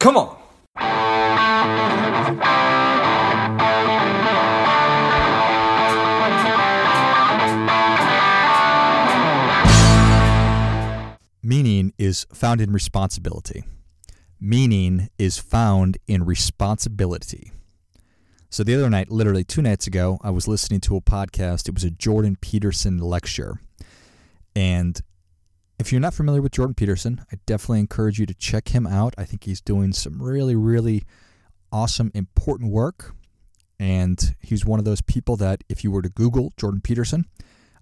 Come on. Meaning is found in responsibility. Meaning is found in responsibility. So the other night, literally two nights ago, I was listening to a podcast. It was a Jordan Peterson lecture. And if you're not familiar with Jordan Peterson, I definitely encourage you to check him out. I think he's doing some really, really awesome, important work. And he's one of those people that if you were to Google Jordan Peterson,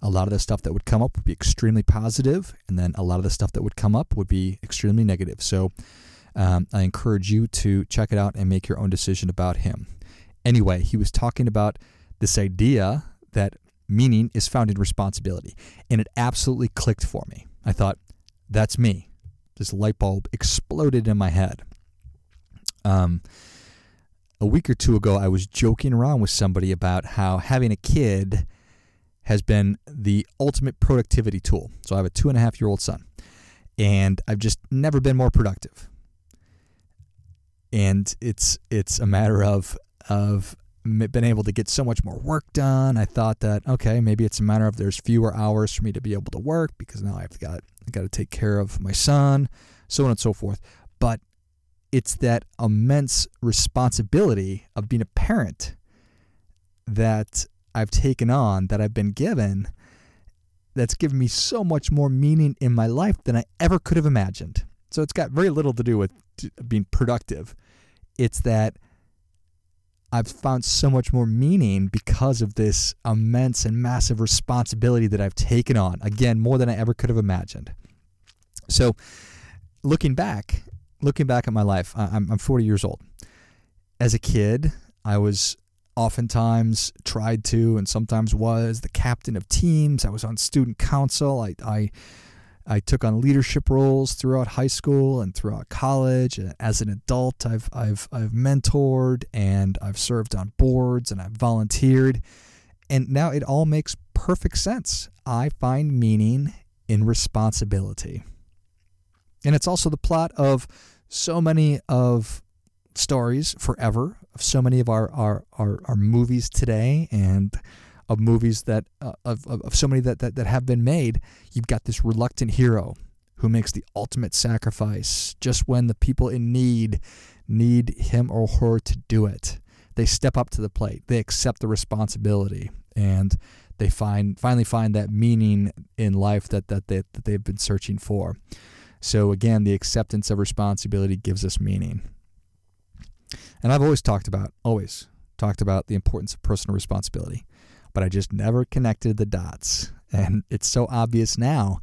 a lot of the stuff that would come up would be extremely positive, and then a lot of the stuff that would come up would be extremely negative. So um, I encourage you to check it out and make your own decision about him. Anyway, he was talking about this idea that meaning is found in responsibility, and it absolutely clicked for me. I thought, that's me. This light bulb exploded in my head. Um, a week or two ago, I was joking around with somebody about how having a kid has been the ultimate productivity tool. So I have a two and a half year old son, and I've just never been more productive. And it's it's a matter of of been able to get so much more work done. I thought that okay, maybe it's a matter of there's fewer hours for me to be able to work because now I've got I've got to take care of my son, so on and so forth. But it's that immense responsibility of being a parent that I've taken on, that I've been given, that's given me so much more meaning in my life than I ever could have imagined. So it's got very little to do with being productive. It's that I've found so much more meaning because of this immense and massive responsibility that I've taken on. Again, more than I ever could have imagined. So, looking back, looking back at my life, I'm, I'm 40 years old. As a kid, I was oftentimes tried to and sometimes was the captain of teams. I was on student council. I, I I took on leadership roles throughout high school and throughout college. And As an adult, I've I've I've mentored and I've served on boards and I've volunteered. And now it all makes perfect sense. I find meaning in responsibility. And it's also the plot of so many of stories forever, of so many of our our, our, our movies today and of movies that uh, of, of, of so many that, that that have been made you've got this reluctant hero who makes the ultimate sacrifice just when the people in need need him or her to do it. They step up to the plate. They accept the responsibility. And they find finally find that meaning in life that that, they, that they've been searching for. So again the acceptance of responsibility gives us meaning. And i've always talked about always talked about the importance of personal responsibility but I just never connected the dots. And it's so obvious now,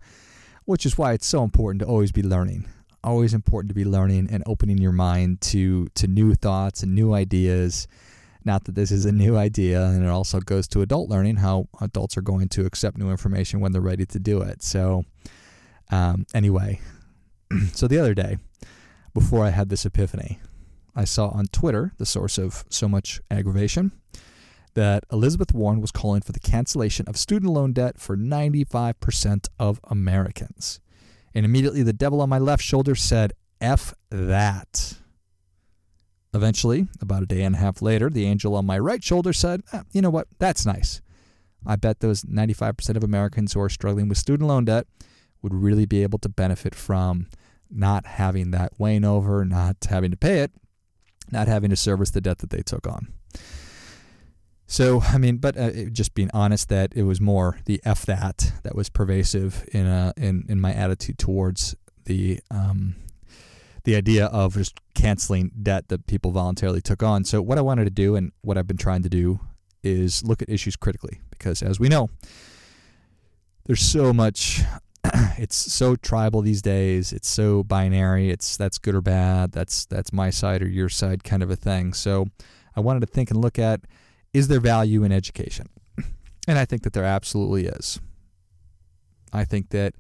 which is why it's so important to always be learning. Always important to be learning and opening your mind to to new thoughts and new ideas. Not that this is a new idea, and it also goes to adult learning, how adults are going to accept new information when they're ready to do it. So, um, anyway, so the other day, before I had this epiphany, I saw on Twitter, the source of so much aggravation, that Elizabeth Warren was calling for the cancellation of student loan debt for 95% of Americans. And immediately the devil on my left shoulder said, F that. Eventually, about a day and a half later, the angel on my right shoulder said, eh, You know what? That's nice. I bet those 95% of Americans who are struggling with student loan debt would really be able to benefit from not having that wane over, not having to pay it, not having to service the debt that they took on. So, I mean, but uh, just being honest, that it was more the F that that was pervasive in uh, in in my attitude towards the um, the idea of just canceling debt that people voluntarily took on. So, what I wanted to do and what I've been trying to do is look at issues critically, because as we know, there's so much. it's so tribal these days. It's so binary. It's that's good or bad. That's that's my side or your side kind of a thing. So, I wanted to think and look at is there value in education? And I think that there absolutely is. I think that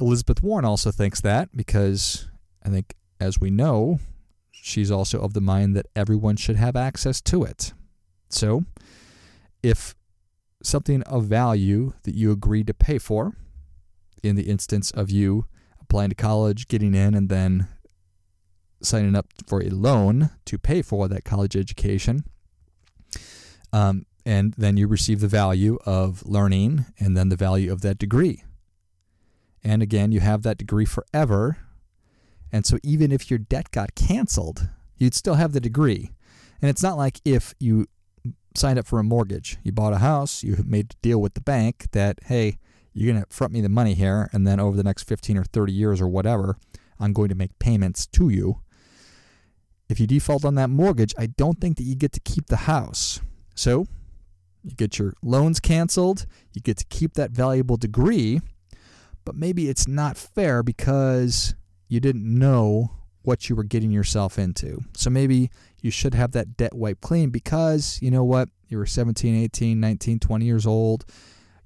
Elizabeth Warren also thinks that because I think, as we know, she's also of the mind that everyone should have access to it. So, if something of value that you agreed to pay for, in the instance of you applying to college, getting in, and then signing up for a loan to pay for that college education. Um, and then you receive the value of learning and then the value of that degree. And again, you have that degree forever. And so even if your debt got canceled, you'd still have the degree. And it's not like if you signed up for a mortgage, you bought a house, you made a deal with the bank that, hey, you're going to front me the money here, and then over the next 15 or 30 years or whatever, I'm going to make payments to you. If you default on that mortgage, I don't think that you get to keep the house. So you get your loans canceled, you get to keep that valuable degree, but maybe it's not fair because you didn't know what you were getting yourself into. So maybe you should have that debt wiped clean because you know what? You were 17, 18, 19, 20 years old.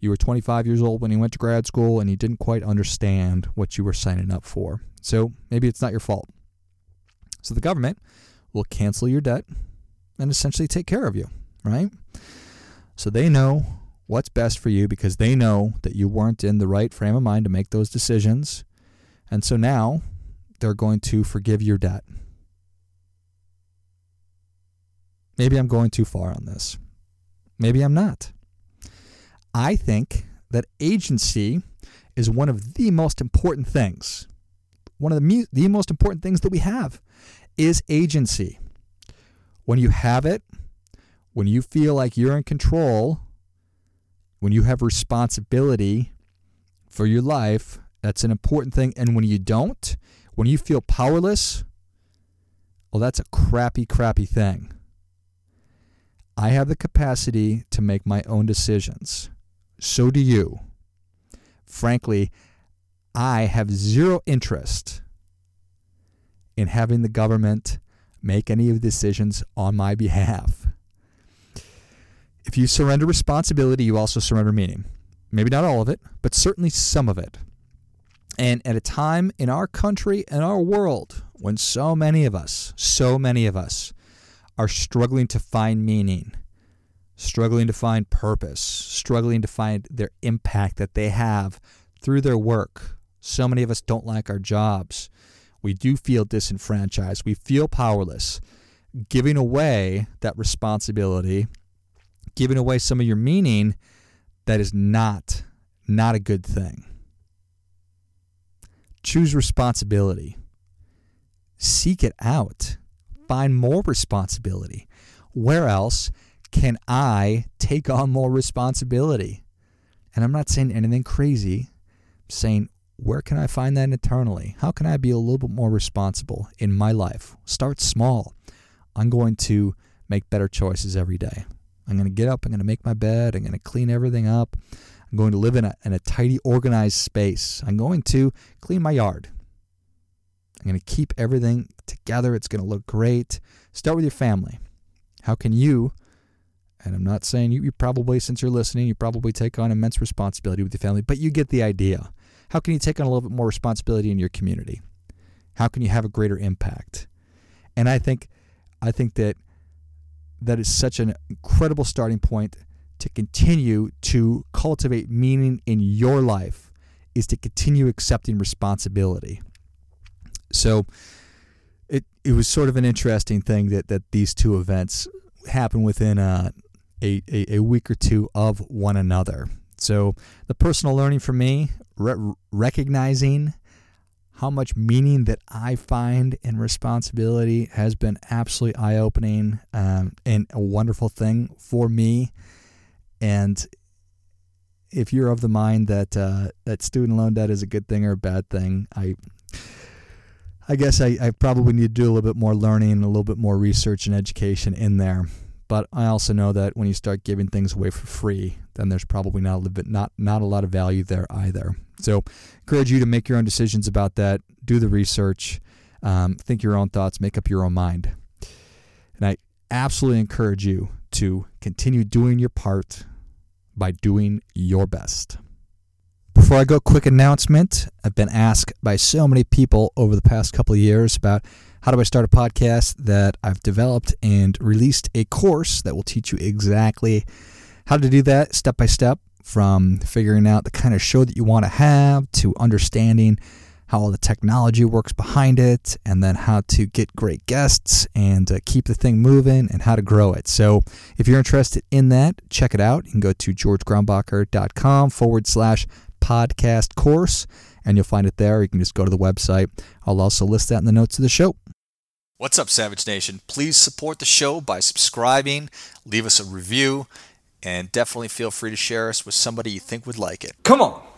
You were 25 years old when you went to grad school and you didn't quite understand what you were signing up for. So maybe it's not your fault. So the government will cancel your debt and essentially take care of you, right? So they know what's best for you because they know that you weren't in the right frame of mind to make those decisions. And so now they're going to forgive your debt. Maybe I'm going too far on this. Maybe I'm not. I think that agency is one of the most important things. One of the, the most important things that we have is agency. When you have it, when you feel like you're in control, when you have responsibility for your life, that's an important thing. And when you don't, when you feel powerless, well, that's a crappy, crappy thing. I have the capacity to make my own decisions. So do you. Frankly, I have zero interest in having the government make any of the decisions on my behalf. If you surrender responsibility, you also surrender meaning. Maybe not all of it, but certainly some of it. And at a time in our country and our world when so many of us, so many of us, are struggling to find meaning, struggling to find purpose, struggling to find their impact that they have through their work. So many of us don't like our jobs. We do feel disenfranchised. We feel powerless. Giving away that responsibility, giving away some of your meaning, that is not not a good thing. Choose responsibility. Seek it out find more responsibility. Where else can I take on more responsibility? And I'm not saying anything crazy. I'm saying, where can I find that internally? How can I be a little bit more responsible in my life? Start small. I'm going to make better choices every day. I'm going to get up, I'm going to make my bed, I'm going to clean everything up. I'm going to live in a, in a tidy, organized space. I'm going to clean my yard. I'm going to keep everything together. It's going to look great. Start with your family. How can you, and I'm not saying you, you probably, since you're listening, you probably take on immense responsibility with your family, but you get the idea. How can you take on a little bit more responsibility in your community? How can you have a greater impact? And I think, I think that that is such an incredible starting point to continue to cultivate meaning in your life is to continue accepting responsibility. So it it was sort of an interesting thing that that these two events happened within uh, a, a, a week or two of one another. So the personal learning for me, re- recognizing how much meaning that I find in responsibility has been absolutely eye opening um, and a wonderful thing for me. And if you're of the mind that uh, that student loan debt is a good thing or a bad thing, I I guess I, I probably need to do a little bit more learning and a little bit more research and education in there. But I also know that when you start giving things away for free, then there's probably not a not not a lot of value there either. So, encourage you to make your own decisions about that. Do the research, um, think your own thoughts, make up your own mind. And I absolutely encourage you to continue doing your part by doing your best. Before I go, quick announcement. I've been asked by so many people over the past couple of years about how do I start a podcast that I've developed and released a course that will teach you exactly how to do that step by step from figuring out the kind of show that you want to have to understanding how all the technology works behind it, and then how to get great guests and uh, keep the thing moving and how to grow it. So if you're interested in that, check it out. You can go to georgegrumbacher.com forward slash podcast course and you'll find it there. You can just go to the website. I'll also list that in the notes of the show. What's up, Savage Nation? Please support the show by subscribing, leave us a review, and definitely feel free to share us with somebody you think would like it. Come on.